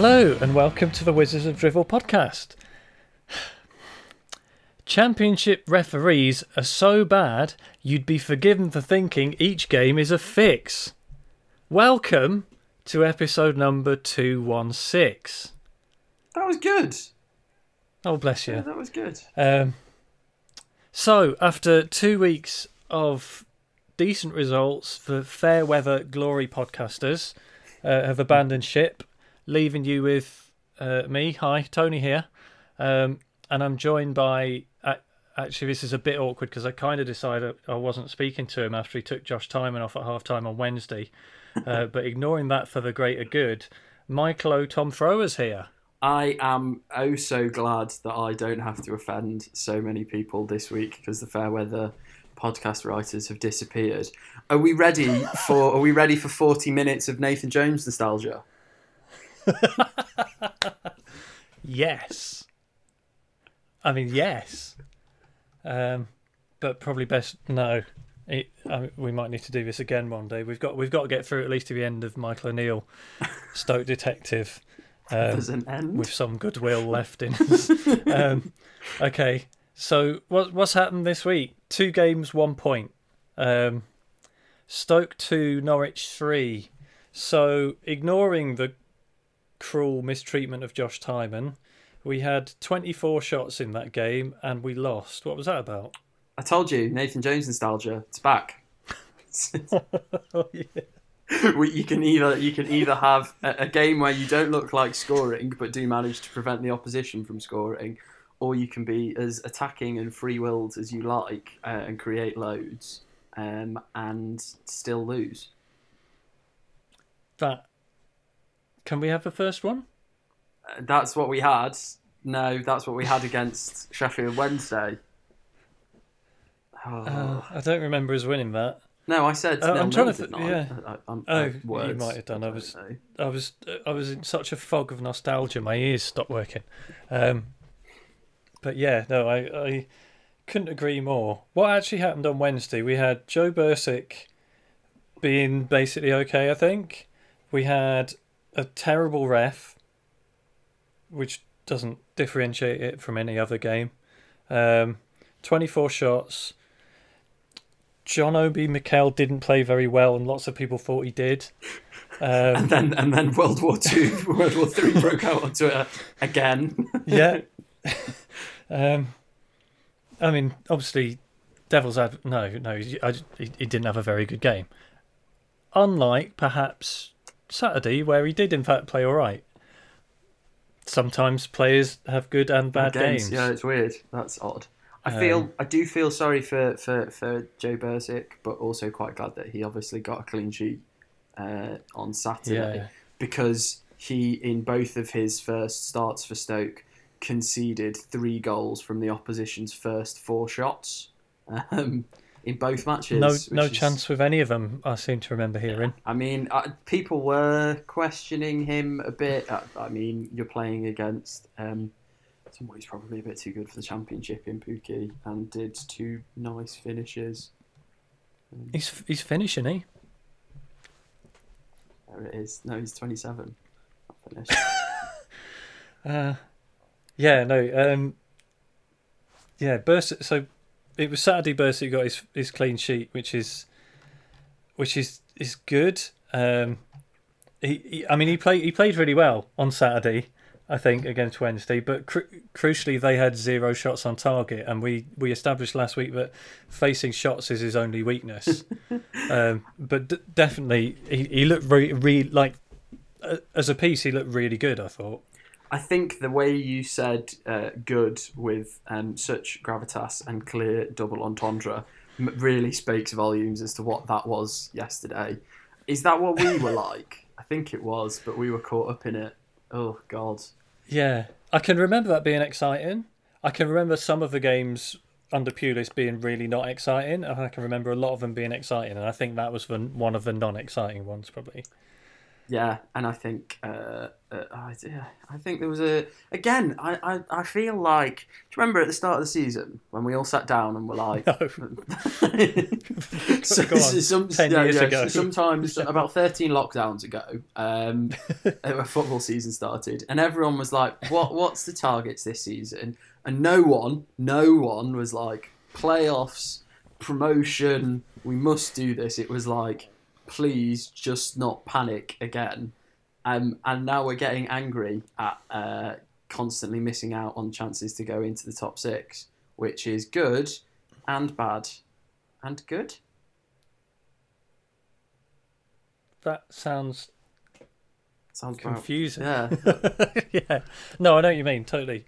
Hello, and welcome to the Wizards of Drivel podcast. Championship referees are so bad, you'd be forgiven for thinking each game is a fix. Welcome to episode number 216. That was good. Oh, bless Yeah, you. that was good. Um, so, after two weeks of decent results, the Fair Weather Glory podcasters uh, have abandoned ship, leaving you with uh, me. Hi, Tony here. Um, and I'm joined by. Uh, actually, this is a bit awkward because I kind of decided I wasn't speaking to him after he took Josh Tymon off at half time on Wednesday. Uh, but ignoring that for the greater good, Michael O. Tom Throwers here. I am oh so glad that I don't have to offend so many people this week because the Fairweather podcast writers have disappeared. Are we ready for are we ready for 40 minutes of Nathan Jones nostalgia? Yes. I mean, yes. Um, but probably best no. It, I we might need to do this again one day. We've got we've got to get through at least to the end of Michael O'Neill, Stoke Detective, um, There's an end. with some goodwill left in us. um, okay, so what what's happened this week? Two games, one point. Um, Stoke two, Norwich three. So ignoring the cruel mistreatment of Josh Tymon, we had 24 shots in that game and we lost. What was that about? I told you, Nathan Jones nostalgia. It's back. Oh, yeah. You can either you can either have a, game where you don't look like scoring but do manage to prevent the opposition from scoring, or you can be as attacking and free willed as you like uh, and create loads um, and still lose. That. Can we have the first one? Uh, That's what we had. No, that's what we had against Sheffield Wednesday. Oh. Uh, I don't remember us winning that. no, I said. uh, I'm trying to th- yeah. I, I, I'm, Oh, I've you might have done, I was- know. I was I was in such a fog of nostalgia, my ears stopped working. Um, but yeah, no, I, I couldn't agree more. What actually happened on Wednesday? We had Joe Bursik being basically okay. I think we had a terrible ref, which doesn't differentiate it from any other game. Um, Twenty-four shots. John Obi Mikel didn't play very well, and lots of people thought he did. Um, and then and then World War Two, World War Three broke out on Twitter again. yeah. um, I mean, obviously, Devil's ad. No, no, he, I, he, he didn't have a very good game. Unlike perhaps Saturday, where he did in fact play all right. Sometimes players have good and bad games. Yeah, it's weird. That's odd. I Um, feel I do feel sorry for, for, for Joe Bursik, but also quite glad that he obviously got a clean sheet uh, on Saturday Yeah. because he in both of his first starts for Stoke conceded three goals from the opposition's first four shots um, in both matches. No, no is- chance with any of them. I seem to remember hearing. I mean, uh, people were questioning him a bit. I, I mean, you're playing against um, someone who's probably a bit too good for the championship in Pukki and did two nice finishes. Um, He's he's finishing, he. there it is. No, he's 27. Not finished. Uh, yeah, no. Um, yeah, Burst. So it was Saturday. Burst got his his clean sheet, which is which is is good. Um, he, he, I mean, he played he played really well on Saturday. I think against Wednesday, but cru- crucially they had zero shots on target, and we we established last week that facing shots is his only weakness. um, but d- definitely, he, he looked really, really like uh, as a piece, he looked really good. I thought. I think the way you said uh, good with um, such gravitas and clear double entendre really speaks volumes as to what that was yesterday. Is that what we were like? I think it was, but we were caught up in it. Oh, God. Yeah, I can remember that being exciting. I can remember some of the games under Pulis being really not exciting, and I can remember a lot of them being exciting. And I think that was the, one of the non-exciting ones, probably. Yeah, and I think uh, uh, I, yeah, I think there was a again. I, I, I feel like. Do you remember at the start of the season when we all sat down and were like, No. so, Go on. some, 10 yeah, years yeah, ago. so sometimes about thirteen lockdowns ago, um, when football season started, and everyone was like, "What what's the targets this season?" And no one, no one was like playoffs, promotion. We must do this. It was like, please just not panic again. Um, and now we're getting angry at uh, constantly missing out on chances to go into the top six, which is good and bad and good. That sounds Sounds about- confusing. Yeah. yeah. No, I know what you mean. Totally.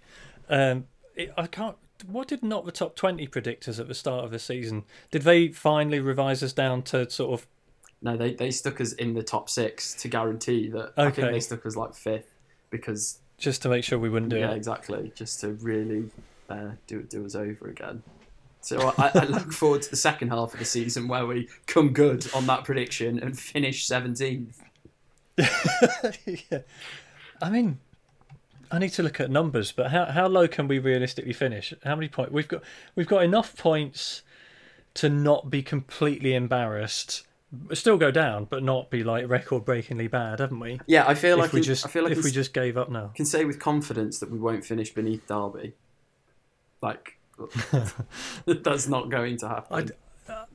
Um, it, I can't. What did not the top twenty predictors at the start of the season? Did they finally revise us down to sort of? No, they, they stuck us in the top six to guarantee that. Okay. I think they stuck us like fifth because Just to make sure we wouldn't do yeah, it. exactly, just to really uh, do do us over again. So I, I look forward to the second half of the season where we come good on that prediction and finish seventeenth. yeah. I mean, I need to look at numbers, but how how low can we realistically finish? How many points we've got? We've got enough points to not be completely embarrassed. Still go down, but not be like record-breakingly bad, haven't we? Yeah, I feel like if we in- just I feel like if we just gave up now. can say with confidence that we won't finish beneath Derby. Like that's not going to happen. Uh,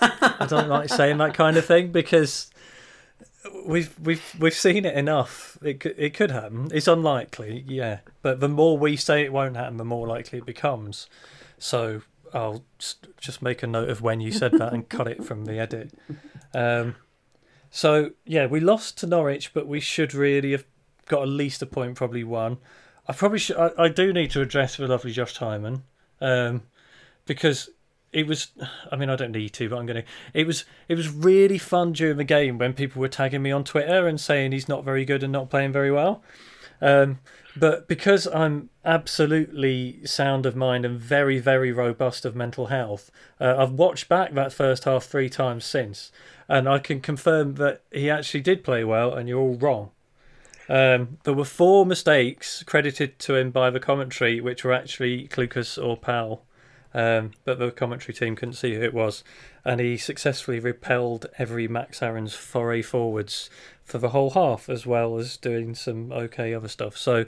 I don't like saying that kind of thing because we've we've we've seen it enough. It could, it could happen. It's unlikely, yeah. But the more we say it won't happen, the more likely it becomes. So I'll just make a note of when you said that and cut it from the edit. Um, so yeah, we lost to Norwich, but we should really have got at least a point, probably one. I probably should. I, I do need to address the lovely Josh Tymon, um, because it was. I mean, I don't need to, but I'm going to. It was. It was really fun during the game when people were tagging me on Twitter and saying he's not very good and not playing very well. Um, but because I'm absolutely sound of mind and very, very robust of mental health, uh, I've watched back that first half three times since, and I can confirm that he actually did play well, and you're all wrong. Um, there were four mistakes credited to him by the commentary, which were actually Clucas or Powell, um, but the commentary team couldn't see who it was, and he successfully repelled every Max Aarons' foray forwards for the whole half, as well as doing some okay other stuff. So,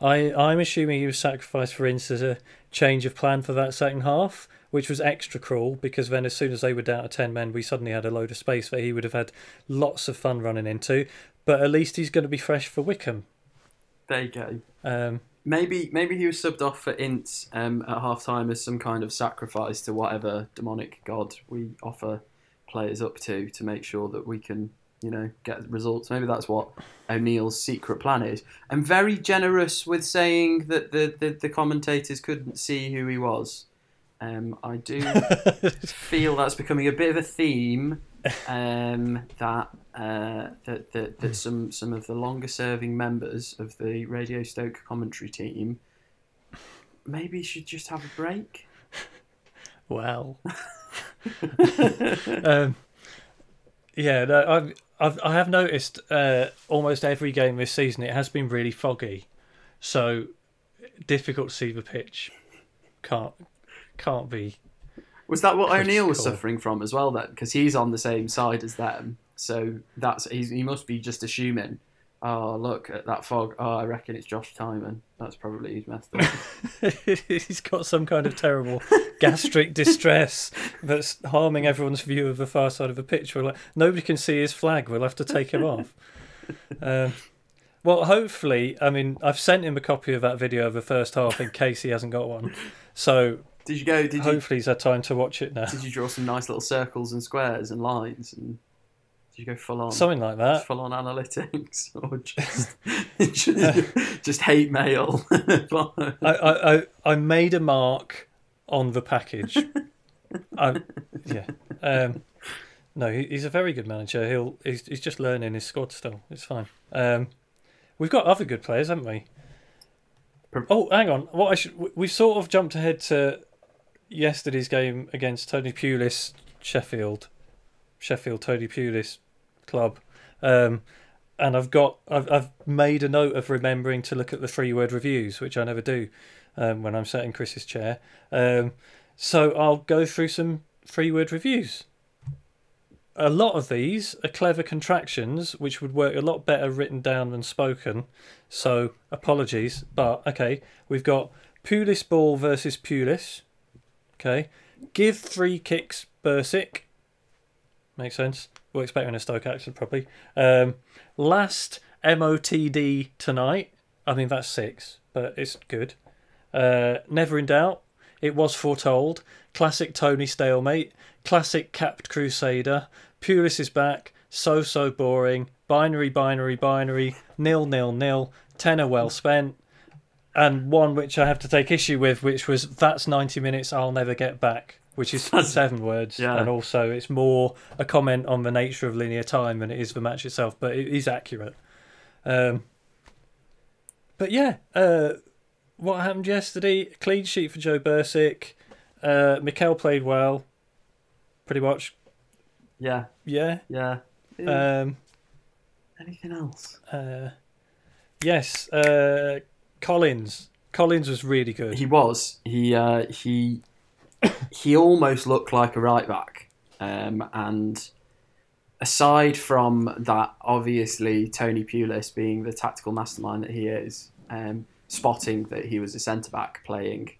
I I'm assuming he was sacrificed for instance a change of plan for that second half, which was extra cruel because then as soon as they were down to ten men, we suddenly had a load of space that he would have had lots of fun running into. But at least he's going to be fresh for Wycombe. there you go. Um, Maybe maybe he was subbed off for Ince um, at half time as some kind of sacrifice to whatever demonic god we offer players up to to make sure that we can, you know, get results. Maybe that's what O'Neill's secret plan is. I'm very generous with saying that the, the, the commentators couldn't see who he was. Um, I do feel that's becoming a bit of a theme um, that, uh, that that that some some of the longer serving members of the Radio Stoke commentary team maybe should just have a break. Well, um, yeah, no, I've, I've I have noticed uh, almost every game this season it has been really foggy, so difficult to see the pitch. Can't can't be. Was that what O'Neill was suffering from as well then? Because he's on the same side as them, so that's he must be just assuming. Oh, look at that fog. Oh, I reckon it's Josh Tymon. That's probably his up. He's got some kind of terrible gastric distress that's harming everyone's view of the far side of the pitch. We're like, nobody can see his flag. We'll have to take him off. Um, well, hopefully, I mean, I've sent him a copy of that video of the first half in case he hasn't got one. So Did you go? Did you hopefully he's had time to watch it now. did you draw some nice little circles and squares and lines and did you go full on? Something like that. full on analytics or just just, just hate mail. I, I, I, I made a mark on the package. I, yeah. Um, no, he, he's a very good manager. He'll he's, he's just learning his squad still. It's fine. Um, we've got other good players, haven't we? Oh, hang on. What I should we- we've sort of jumped ahead to yesterday's game against Tony Pulis, Sheffield, Sheffield Tony Pulis club. Um, and I've got I've I've made a note of remembering to look at the three word reviews, which I never do um, when I'm sat in Chris's chair. Um, so I'll go through some three word reviews. A lot of these are clever contractions, which would work a lot better written down than spoken. So apologies, but okay, we've got Pulis Ball versus Pulis. Okay, give three kicks Bursik. Makes sense. We'll expecting a Stoke accent probably. Um, last MOTD tonight. I mean that's six, but it's good. Uh, never in doubt. It was foretold. Classic Tony stalemate. Classic capped crusader. Pulis is back. So so boring. Binary binary binary. Nil nil nil. Tenner well spent. And one which I have to take issue with, which was that's ninety minutes I'll never get back, which is seven words. Yeah. And also it's more a comment on the nature of linear time than it is the match itself, but it is accurate. Um, but yeah, uh, what happened yesterday? Clean sheet for Joe Bursik. Uh, Mikel played well, pretty much. Yeah, Yeah. yeah. Um, Anything else? uh, yes. Uh, Collins. Collins was really good. He was. He uh, he he almost looked like a right back. Um, and aside from that, obviously Tony Pulis being the tactical mastermind that he is, um, spotting that he was a centre back playing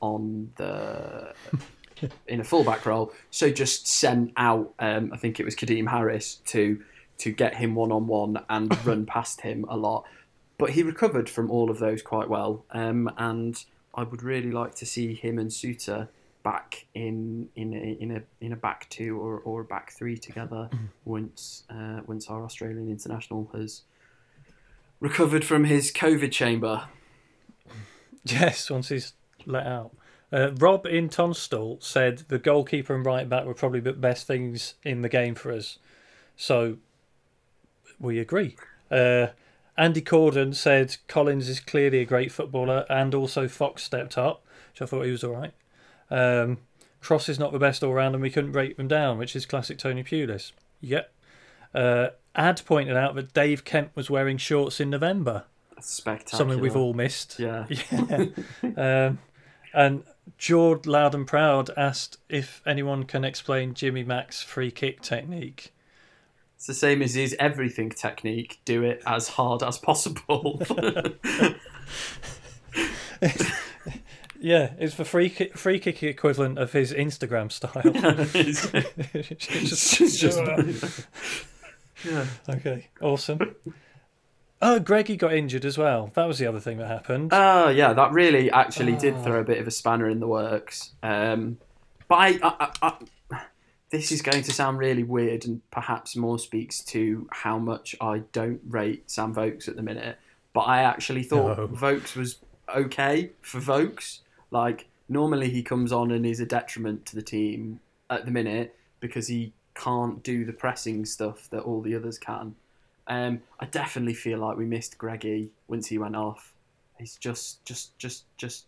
on the in a fullback role, so just sent out. Um, I think it was Kadeem Harris to to get him one on one and run past him a lot. But he recovered from all of those quite well, um, and I would really like to see him and Souttar back in in a, in a in a back two or, or a back three together once uh, once our Australian international has recovered from his COVID chamber. Yes, once he's let out. Uh, Rob in Tunstall said the goalkeeper and right back were probably the best things in the game for us. So we agree. Uh, Andy Corden said Collins is clearly a great footballer and also Fox stepped up, which I thought he was all right. Um, Cross is not the best all round and we couldn't break them down, which is classic Tony Pulis. Yep. Uh, Ad pointed out that Dave Kemp was wearing shorts in November, That's spectacular. something we've all missed. Yeah. Yeah. um, and Jord Loud and Proud asked if anyone can explain Jimmy Mack's free kick technique. It's the same as his everything technique. Do it as hard as possible. Yeah, it's the free kick, free kick equivalent of his Instagram style. it's, Just- it's just yeah. okay, awesome. Oh, Greggy got injured as well. That was the other thing that happened. Oh yeah, that really actually did Ah. throw a bit of a spanner in the works. Um, but I, I, I, I, this is going to sound really weird, and perhaps more speaks to how much I don't rate Sam Vokes at the minute. But I actually thought No. Vokes was okay for Vokes. Like normally he comes on and is a detriment to the team at the minute because he can't do the pressing stuff that all the others can. Um, I definitely feel like we missed Greggy once he went off. He's just, just, just, just.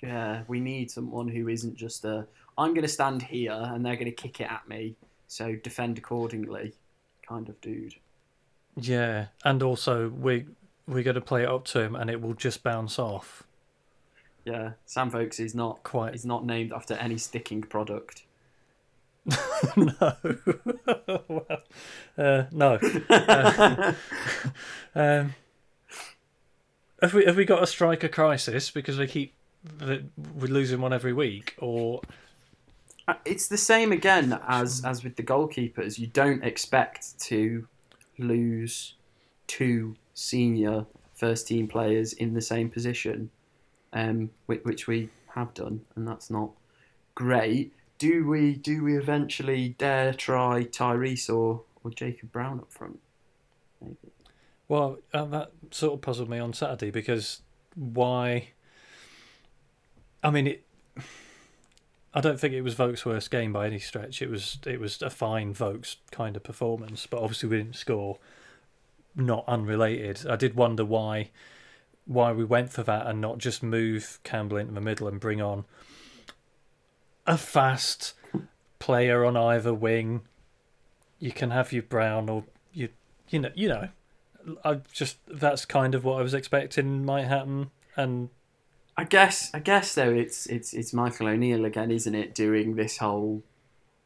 Yeah, we need someone who isn't just a. I'm going to stand here and they're going to kick it at me, so defend accordingly, kind of dude. yeah, and also we we're going to play it up to him, and it will just bounce off. Yeah, Sam Vokes is not. Quite. He's not named after any sticking product. no. well, uh, no. Uh, um, have we have we got a striker crisis because we keep we're losing one every week, or Uh, It's the same again as as with the goalkeepers. You don't expect to lose two senior first team players in the same position, um, which, we have done, and that's not great. Do we do we eventually dare try Tyrese or, or Jacob Brown up front? Maybe. well, uh, that sort of puzzled me on Saturday because why? I mean, it. I don't think it was Vokes' worst game by any stretch. It was it was a fine Vokes kind of performance, but obviously we didn't score. Not unrelated. I did wonder why why we went for that and not just move Campbell into the middle and bring on a fast player on either wing. You can have your Brown or you you know you know I just that's kind of what I was expecting might happen, and I guess I guess though it's it's it's Michael O'Neill again, isn't it? Doing this whole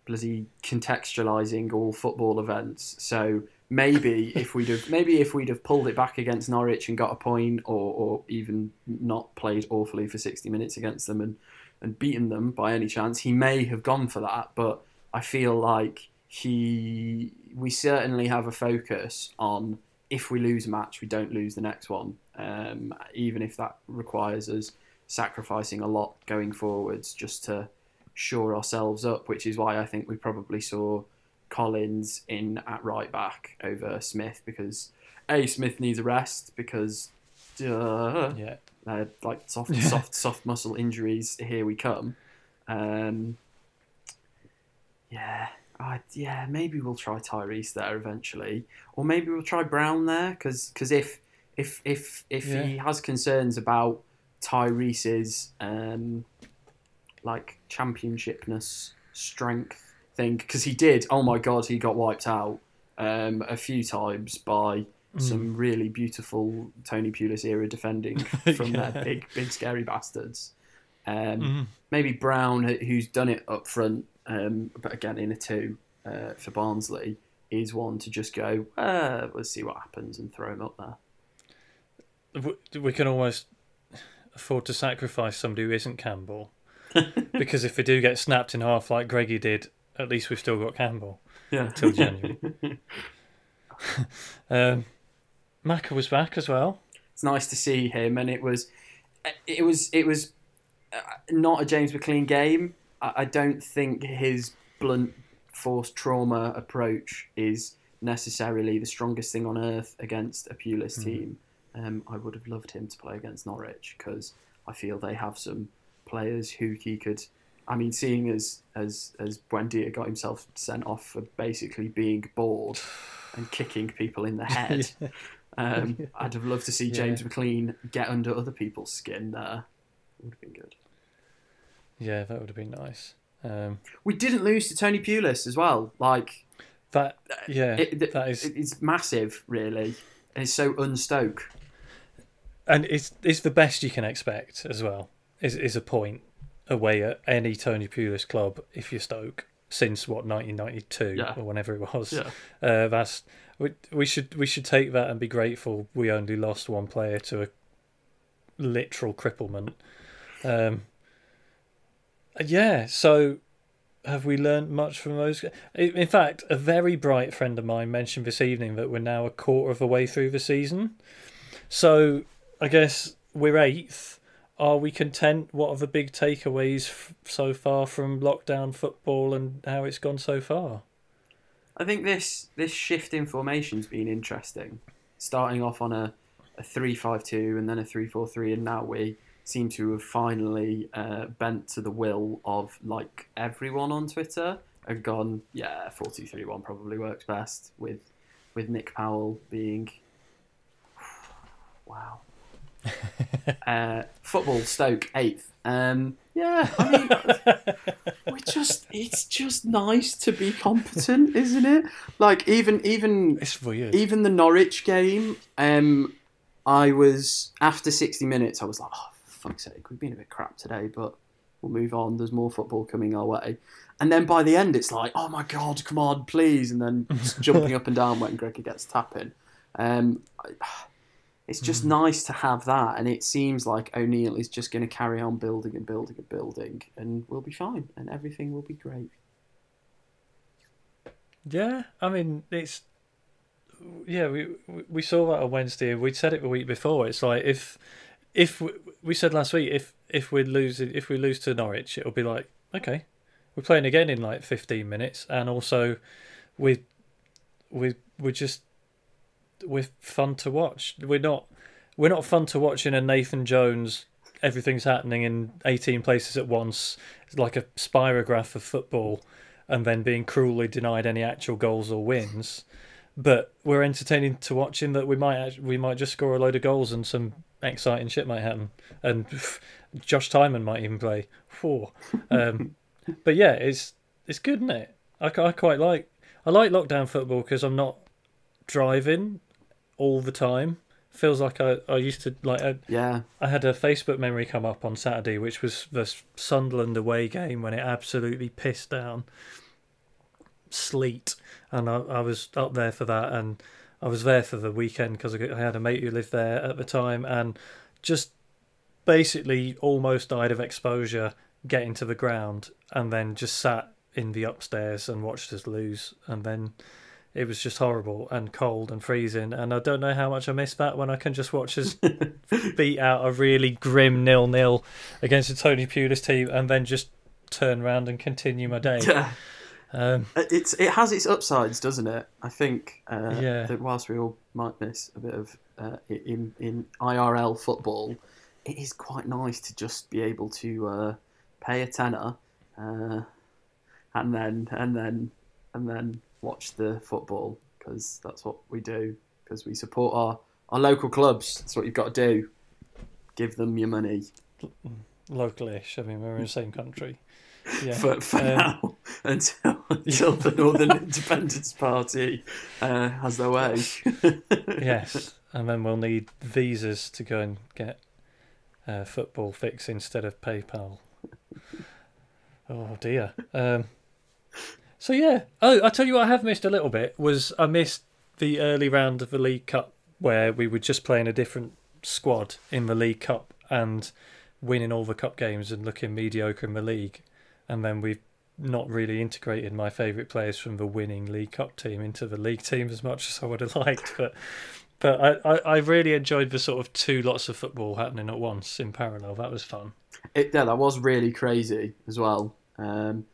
bloody contextualizing all football events. So maybe if we'd have maybe if we'd have pulled it back against Norwich and got a point, or or even not played awfully for sixty minutes against them and and beaten them by any chance, he may have gone for that. But I feel like he we certainly have a focus on if we lose a match, we don't lose the next one, um, even if that requires us sacrificing a lot going forwards just to shore ourselves up, which is why I think we probably saw Collins in at right back over Smith because a Smith needs a rest because uh, yeah, uh, like soft soft soft muscle injuries. Here we come. Um, yeah, I, yeah, maybe we'll try Tyrese there eventually, or maybe we'll try Brown there because if if if if Yeah. he has concerns about Tyrese's um, like championshipness strength thing because he did. Oh my god, he got wiped out um, a few times by Mm. some really beautiful Tony Pulis era defending from Yeah. their big big scary bastards. Um, Mhm. maybe Brown, who's done it up front, um, but again in a two uh, for Barnsley, is one to just go. Uh, let's see what happens and throw him up there. we, we can almost afford to sacrifice somebody who isn't Campbell because if we do get snapped in half like Greggy did, at least we've still got Campbell Yeah, till January. um, Maka was back as well. it's nice to see him, and it was, it was, it was uh, not a James McClean game. I, don't think his blunt force trauma approach is necessarily the strongest thing on earth against a Pulis Mhm. team. Um, I would have loved him to play against Norwich because I feel they have some players who he could. I mean, seeing as as as Buendia got himself sent off for basically being bored and kicking people in the head, um, I'd have loved to see James Yeah. McClean get under other people's skin there. Would have been good. Yeah, that would have been nice. Um, We didn't lose to Tony Pulis as well. Like that, yeah, it, that is, it's massive, really. and It's so unstoke. and it's it's the best you can expect as well. Is is a point away at any Tony Pulis club if you're Stoke since what 1992 Yeah. or whenever it was. Yeah. Uh, that's we, we should we should take that and be grateful we only lost one player to a literal cripplement. Um, yeah, so have we learned much from those? In in fact, a very bright friend of mine mentioned this evening that we're now a quarter of the way through the season. So I guess we're eighth. Are we content? What are the big takeaways f- so far from lockdown football and how it's gone so far? I think this this shift in formation's been interesting. Starting off on a, a three five two and then a three four three, and now we seem to have finally uh, bent to the will of like everyone on Twitter and gone, yeah, four two three one probably works best with with Nick Powell being wow. uh, football Stoke eighth. Um, yeah, I mean, we just it's just nice to be competent, isn't it? Like even even It's weird. even the Norwich game, um, I was after sixty minutes, I was like, oh fuck's sake, we've been a bit crap today, but we'll move on. There's more football coming our way. And then by the end, it's like, oh my god, come on, please, and then just jumping up and down when Gregor gets tapping. Um, I- it's just mm-hmm. nice to have that, and it seems like O'Neill is just going to carry on building and building and building, and we'll be fine, and everything will be great. Yeah, I mean it's yeah we we- we saw that on Wednesday. We'd said it the week before. It's like if if we, we said last week if if we lose if we lose to Norwich, it'll be like okay, we're playing again in like fifteen minutes, and also we we we're just we're fun to watch. We're not we're not fun to watch in a Nathan Jones. Everything's happening in eighteen places at once. It's like a spirograph of football and then being cruelly denied any actual goals or wins. But we're entertaining to watch in that we might we might just score a load of goals and some exciting shit might happen, and Josh Tymon might even play. Four. Um, but yeah, it's it's good, isn't it? I, I quite like I like lockdown football because I'm not driving all the time. Feels like I, I used to like I, Yeah, I had a Facebook memory come up on Saturday, which was the Sunderland away game when it absolutely pissed down sleet, and I, I was up there for that, and I was there for the weekend because I had a mate who lived there at the time, and just basically almost died of exposure getting to the ground, and then just sat in the upstairs and watched us lose, and then it was just horrible and cold and freezing. And I don't know how much I miss that when I can just watch us beat out a really grim nil nil against a Tony Pulis team and then just turn around and continue my day. yeah. Um, It's it has its upsides, doesn't it? I think. Uh, Yeah. That whilst we all might miss a bit of uh, in in IRL football, it is quite nice to just be able to uh, pay a tenner, uh, and then and then and then watch the football because that's what we do because we support our our local clubs. That's what you've got to do. Give them your money localish. I mean, we're in the same country. Yeah. for, for Um, now until until the Northern Independence Party uh, has their way. yes, and then we'll need visas to go and get uh, football fix instead of PayPal. Oh dear. Um, so yeah. Oh, I tell you what, I have missed a little bit. Was I missed the early round of the League Cup where we were just playing a different squad in the League Cup and winning all the cup games and looking mediocre in the league, and then we've not really integrated my favourite players from the winning League Cup team into the league team as much as I would have liked. But but I, I, I really enjoyed the sort of two lots of football happening at once in parallel. That was fun. It, yeah, that was really crazy as well. Um,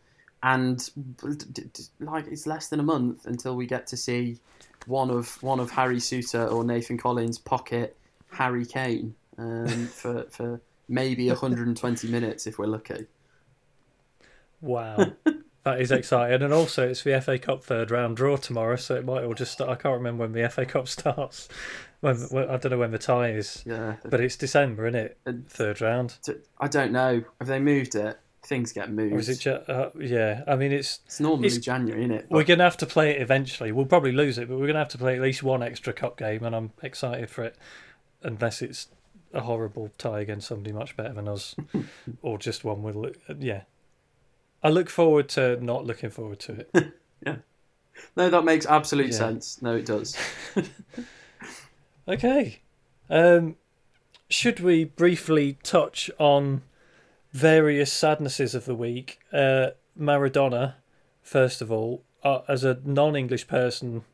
and like it's less than a month until we get to see one of one of Harry Souttar or Nathan Collins pocket Harry Kane um, for for maybe 120 minutes if we're lucky. Wow. that is exciting. And also, it's the FA Cup third round draw tomorrow, so it might all just start. I can't remember when the FA Cup starts. When, when I don't know when the tie is, Yeah, but it's December, isn't it? Third round. I don't know. Have they moved it? Things get moved. Or is it? Ju- uh, yeah. I mean, it's It's normally it's- January, isn't it? we're going to have to play it eventually. We'll probably lose it, but we're going to have to play at least one extra cup game, and I'm excited for it. Unless it's a horrible tie against somebody much better than us, or just one with. Yeah, I look forward to not looking forward to it. Yeah. No, that makes absolute Yeah. sense. No, it does. Okay, um, should we briefly touch on various sadnesses of the week? Uh, Maradona, first of all, uh, as a non-English person,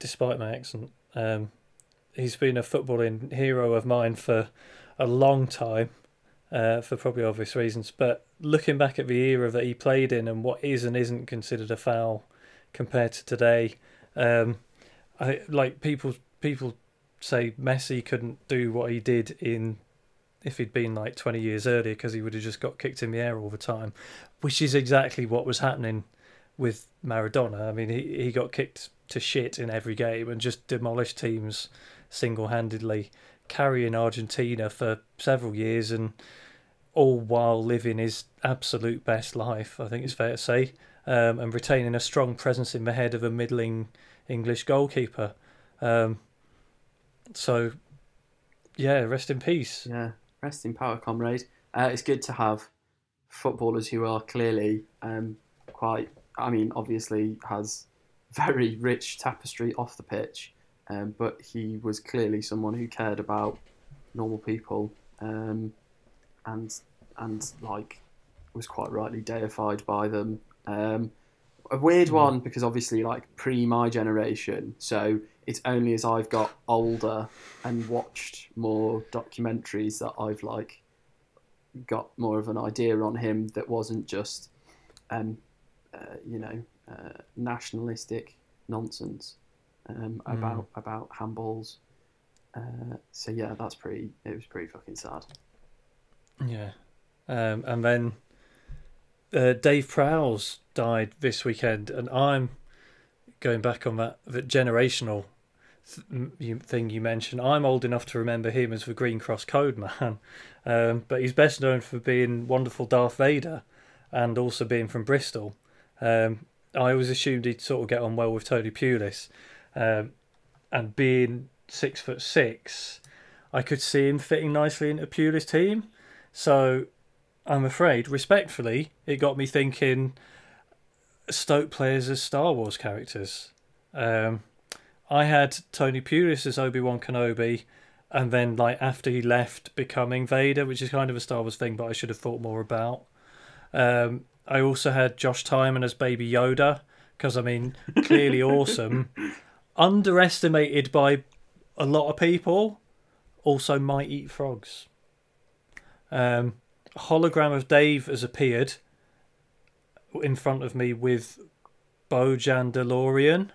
despite my accent, um, he's been a footballing hero of mine for a long time, uh, for probably obvious reasons. But looking back at the era that he played in and what is and isn't considered a foul compared to today, um, I like people people say Messi couldn't do what he did in if he'd been like 20 years earlier because he would have just got kicked in the air all the time, which is exactly what was happening with Maradona. I mean, he, he got kicked to shit in every game and just demolished teams single handedly, carrying Argentina for several years and all while living his absolute best life, I think it's fair to say, um, and retaining a strong presence in the head of a middling English goalkeeper. Um, so, yeah, rest in peace. Yeah, rest in power, comrade. Uh, it's good to have footballers who are clearly um, quite. I mean, obviously has very rich tapestry off the pitch, um, but he was clearly someone who cared about normal people, um, and and like was quite rightly deified by them. Um, a weird Mm. one because obviously like pre my generation, so it's only as I've got older and watched more documentaries that I've like got more of an idea on him that wasn't just um uh, you know uh, nationalistic nonsense um, Mm. about about handballs uh, so yeah that's pretty it was pretty fucking sad Yeah. Um, and then uh, Dave Prowse died this weekend, and I'm going back on that, that generational th- thing you mentioned. I'm old enough to remember him as the Green Cross Code man, um, but he's best known for being wonderful Darth Vader and also being from Bristol. Um, I always assumed he'd sort of get on well with Tony Pulis. Um, and being six foot six, I could see him fitting nicely into Pulis' team. So I'm afraid, respectfully, it got me thinking Stoke players as Star Wars characters. Um, I had Tony Pulis as Obi Wan Kenobi, and then like after he left, becoming Vader, which is kind of a Star Wars thing, but I should have thought more about. Um, I also had Josh Tymon as Baby Yoda because I mean, clearly awesome, underestimated by a lot of people. Also, might eat frogs. Um, hologram of Dave has appeared in front of me with Bojan DeLorean.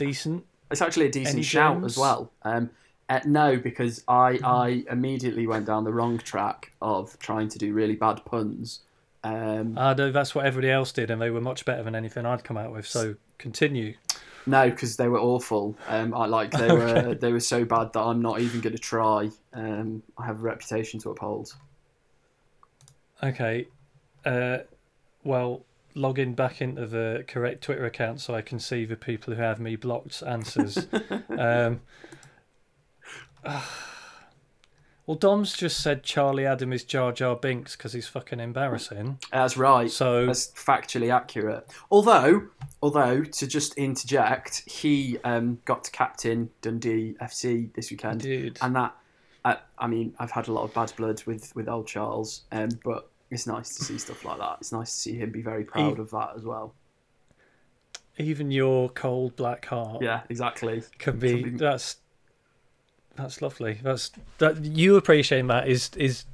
Decent. It's actually a decent Any shout as well. Um, uh, no, because I, I immediately went down the wrong track of trying to do really bad puns. Um, I know that's what everybody else did, and they were much better than anything I'd come out with. So continue. no, because they were awful. Um, I like they were they were so bad that I'm not even going to try. Um, I have a reputation to uphold. Okay. Uh, well, logging back into the correct Twitter account so I can see the people who have me blocked answers. um, well, Dom's just said Charlie Adam is Jar Jar Binks because he's fucking embarrassing. That's right. So That's factually accurate. Although, although to just interject, he um, got to captain Dundee FC this weekend, dude, and that. I, I mean, I've had a lot of bad blood with with old Charles, um, but it's nice to see stuff like that. It's nice to see him be very proud of that as well. even your cold black heart Yeah, exactly. can be Can be- that's that's lovely. That's that you appreciate that is is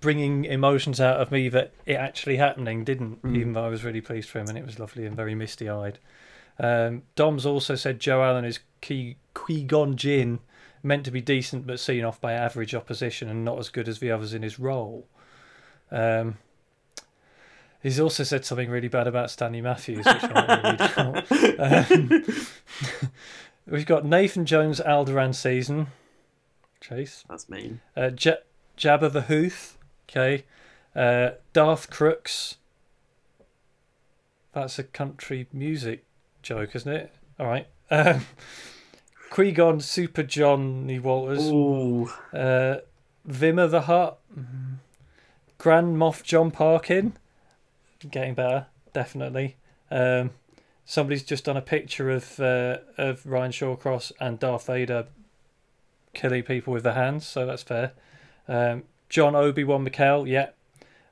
bringing emotions out of me that it actually happening didn't. Mm. Even though I was really pleased for him and it was lovely and very misty eyed. Um, Dom's also said Joe Allen is Qui Gon Jinn, meant to be decent but seen off by average opposition and not as good as the others in his role. Um, he's also said something really bad about Stanley Matthews, which I'm not going to read out. Um, we've got Nathan Jones Alderaan season. Chase. That's mean. Uh, J- Jabba the Huth. Okay. Uh, Darth Crooks. That's a country music joke, isn't it? All right. Um, Qui-Gon Super Johnny Walters. Ooh, Uh, Vimmer the Hutt. Grand Moff John Parkin. Getting better, definitely. Um, somebody's just done a picture of uh, of Ryan Shawcross and Darth Vader killing people with their hands, so that's fair. Um, John Obi Wan McKell, yeah.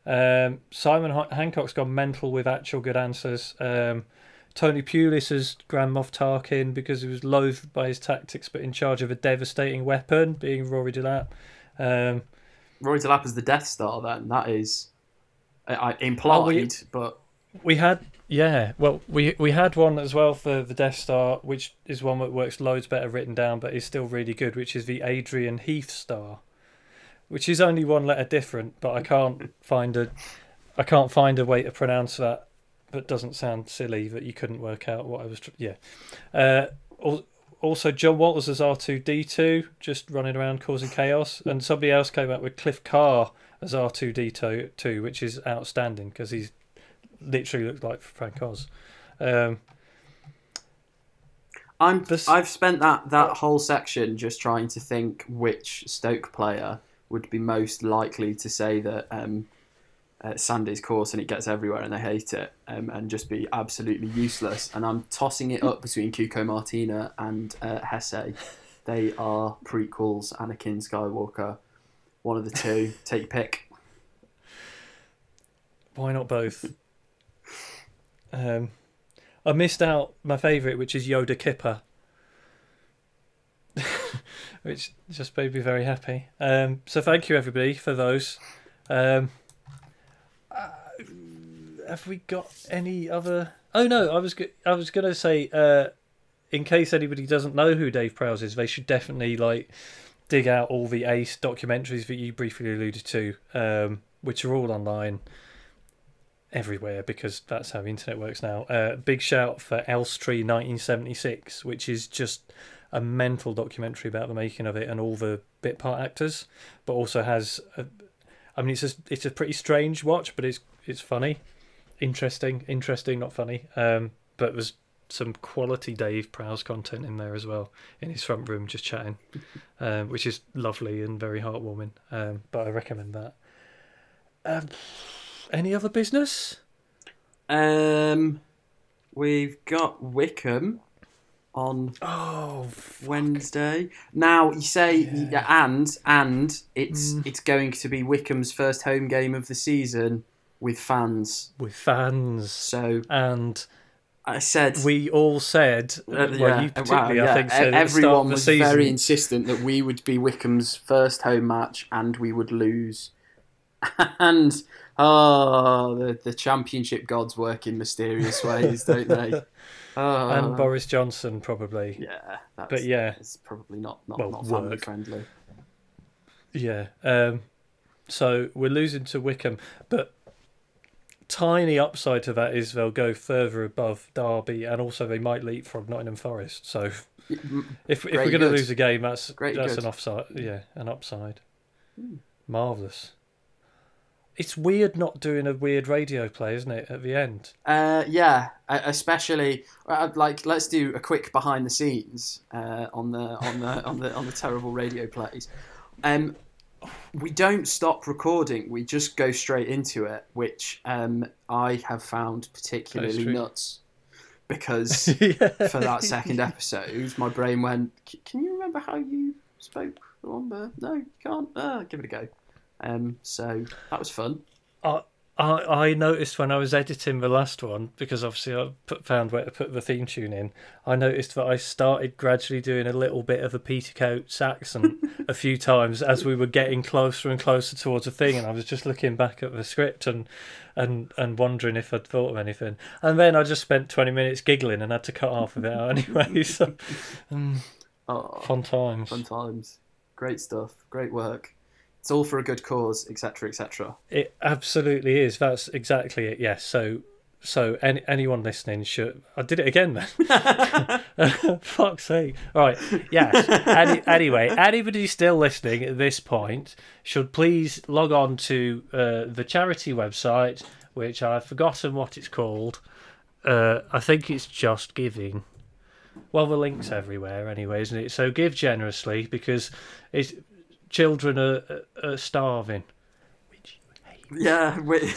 Um, Simon Han- Hancock's gone mental with actual good answers. Um, Tony Pulis as Grand Moff Tarkin because he was loathed by his tactics, but in charge of a devastating weapon, being Rory Delap. Um, Roy Delap is the Death Star. Then that is I, I, implied, Oh, we- but we had, yeah, well, we we had one as well for the Death Star, which is one that works loads better written down, but is still really good, which is the Adrian Heath Star, which is only one letter different, but I can't find a, I can't find a way to pronounce that that doesn't sound silly that you couldn't work out what I was. Tr- yeah. Uh, also, John Walters as R two D two, just running around causing chaos, and somebody else came up with Cliff Carr as R two D two, which is outstanding because he's literally looks like Frank Oz. Um, I'm This- I've spent that that whole section just trying to think which Stoke player would be most likely to say that um, uh, Sandy's coarse and it gets everywhere and they hate it um, and just be absolutely useless. And I'm tossing it up between Cuco Martina and uh, Jesé. They are prequels. Anakin Skywalker, one of the two. Take your pick. why not both? Um, I missed out my favourite, which is Yoda Kippe, which just made me very happy. Um, so thank you everybody for those. Um, have we got any other? Oh no, I was go- I was gonna say, uh, in case anybody doesn't know who Dave Prowse is, they should definitely like dig out all the Ace documentaries that you briefly alluded to, um, which are all online everywhere because that's how the internet works now. Uh, big shout for Elstree 1976, which is just a mental documentary about the making of it and all the bit part actors, but also has. A, I mean, it's a, it's a pretty strange watch, but it's it's funny, interesting, interesting, not funny. Um, but was some quality Dave Prowse content in there as well in his front room, just chatting, um, which is lovely and very heartwarming. Um, but I recommend that. Um, any other business? Um, we've got Wycombe on Oh, Wednesday. Now you say Yeah. yeah, and and it's Mm. it's going to be Wycombe's first home game of the season with fans. with fans. So And I said we all said, Uh, well, yeah, you particularly, wow, yeah. I think, said at the start everyone was season. very insistent that we would be Wycombe's first home match and we would lose. And oh, the the championship gods work in mysterious ways, don't they? Oh, and Boris Johnson probably. yeah, that's, But yeah, it's probably not not, Well, not family work. friendly. yeah. Um, so we're losing to Wycombe, but tiny upside to that is they'll go further above Derby, and also they might leap from Nottingham Forest. So Mm, if if Great we're going to lose a game, that's Great that's good. an offside. Yeah, an upside. Hmm. Marvelous. It's weird not doing a weird radio play, isn't it? At the end. Uh, yeah, especially uh, like let's do a quick behind the scenes uh, on the on the on the on the terrible radio plays. Um, we don't stop recording; we just go straight into it, which um, I have found particularly nuts because yeah. for that second episode, my brain went, "Can you remember how you spoke the Womber? No, you can't. Uh, give it a go." Um, so that was fun. I, I I noticed when I was editing the last one because obviously I put, found where to put the theme tune in. I noticed that I started gradually doing a little bit of a Peter Coates accent a few times as we were getting closer and closer towards the thing, and I was just looking back at the script and and and wondering if I'd thought of anything. And then I just spent twenty minutes giggling and had to cut half of it out anyway. So um, Oh, fun times. Fun times. Great stuff. Great work. It's all for a good cause, etc., etc. It absolutely is. That's exactly it. Yes. So, so any, anyone listening should. I did it again then. Fuck's sake. Right. Yes. Any, anyway, anybody still listening at this point should please log on to uh, the charity website, which I've forgotten what it's called. Uh, I think it's Just Giving. Well, the link's everywhere anyway, isn't it? So give generously because it's children are, are starving. Which you hate. Yeah, we-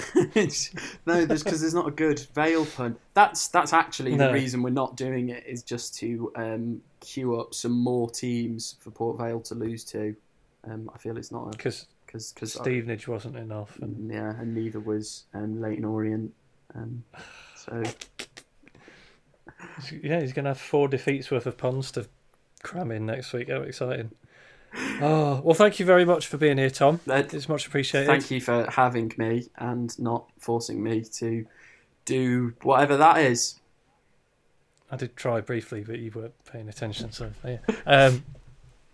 no, because there's not a good Vale pun. That's that's actually No. the reason we're not doing it is just to um, queue up some more teams for Port Vale to lose to. Um, I feel it's not because because because Stevenage wasn't enough. And yeah, and neither was um, Leyton Orient. Um, so yeah, he's going to have four defeats worth of puns to cram in next week. How exciting! Oh well, thank you very much for being here, Tom. It's much appreciated. Thank you for having me and not forcing me to do whatever that is. I did try briefly, but you weren't paying attention. So yeah. Um,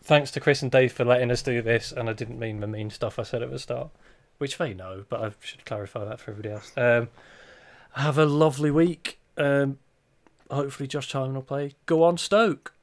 thanks to Chris and Dave for letting us do this, and I didn't mean the mean stuff I said at the start, which they know, but I should clarify that for everybody else. Um, have a lovely week. Um, hopefully, Josh Tymon will play. Go on, Stoke.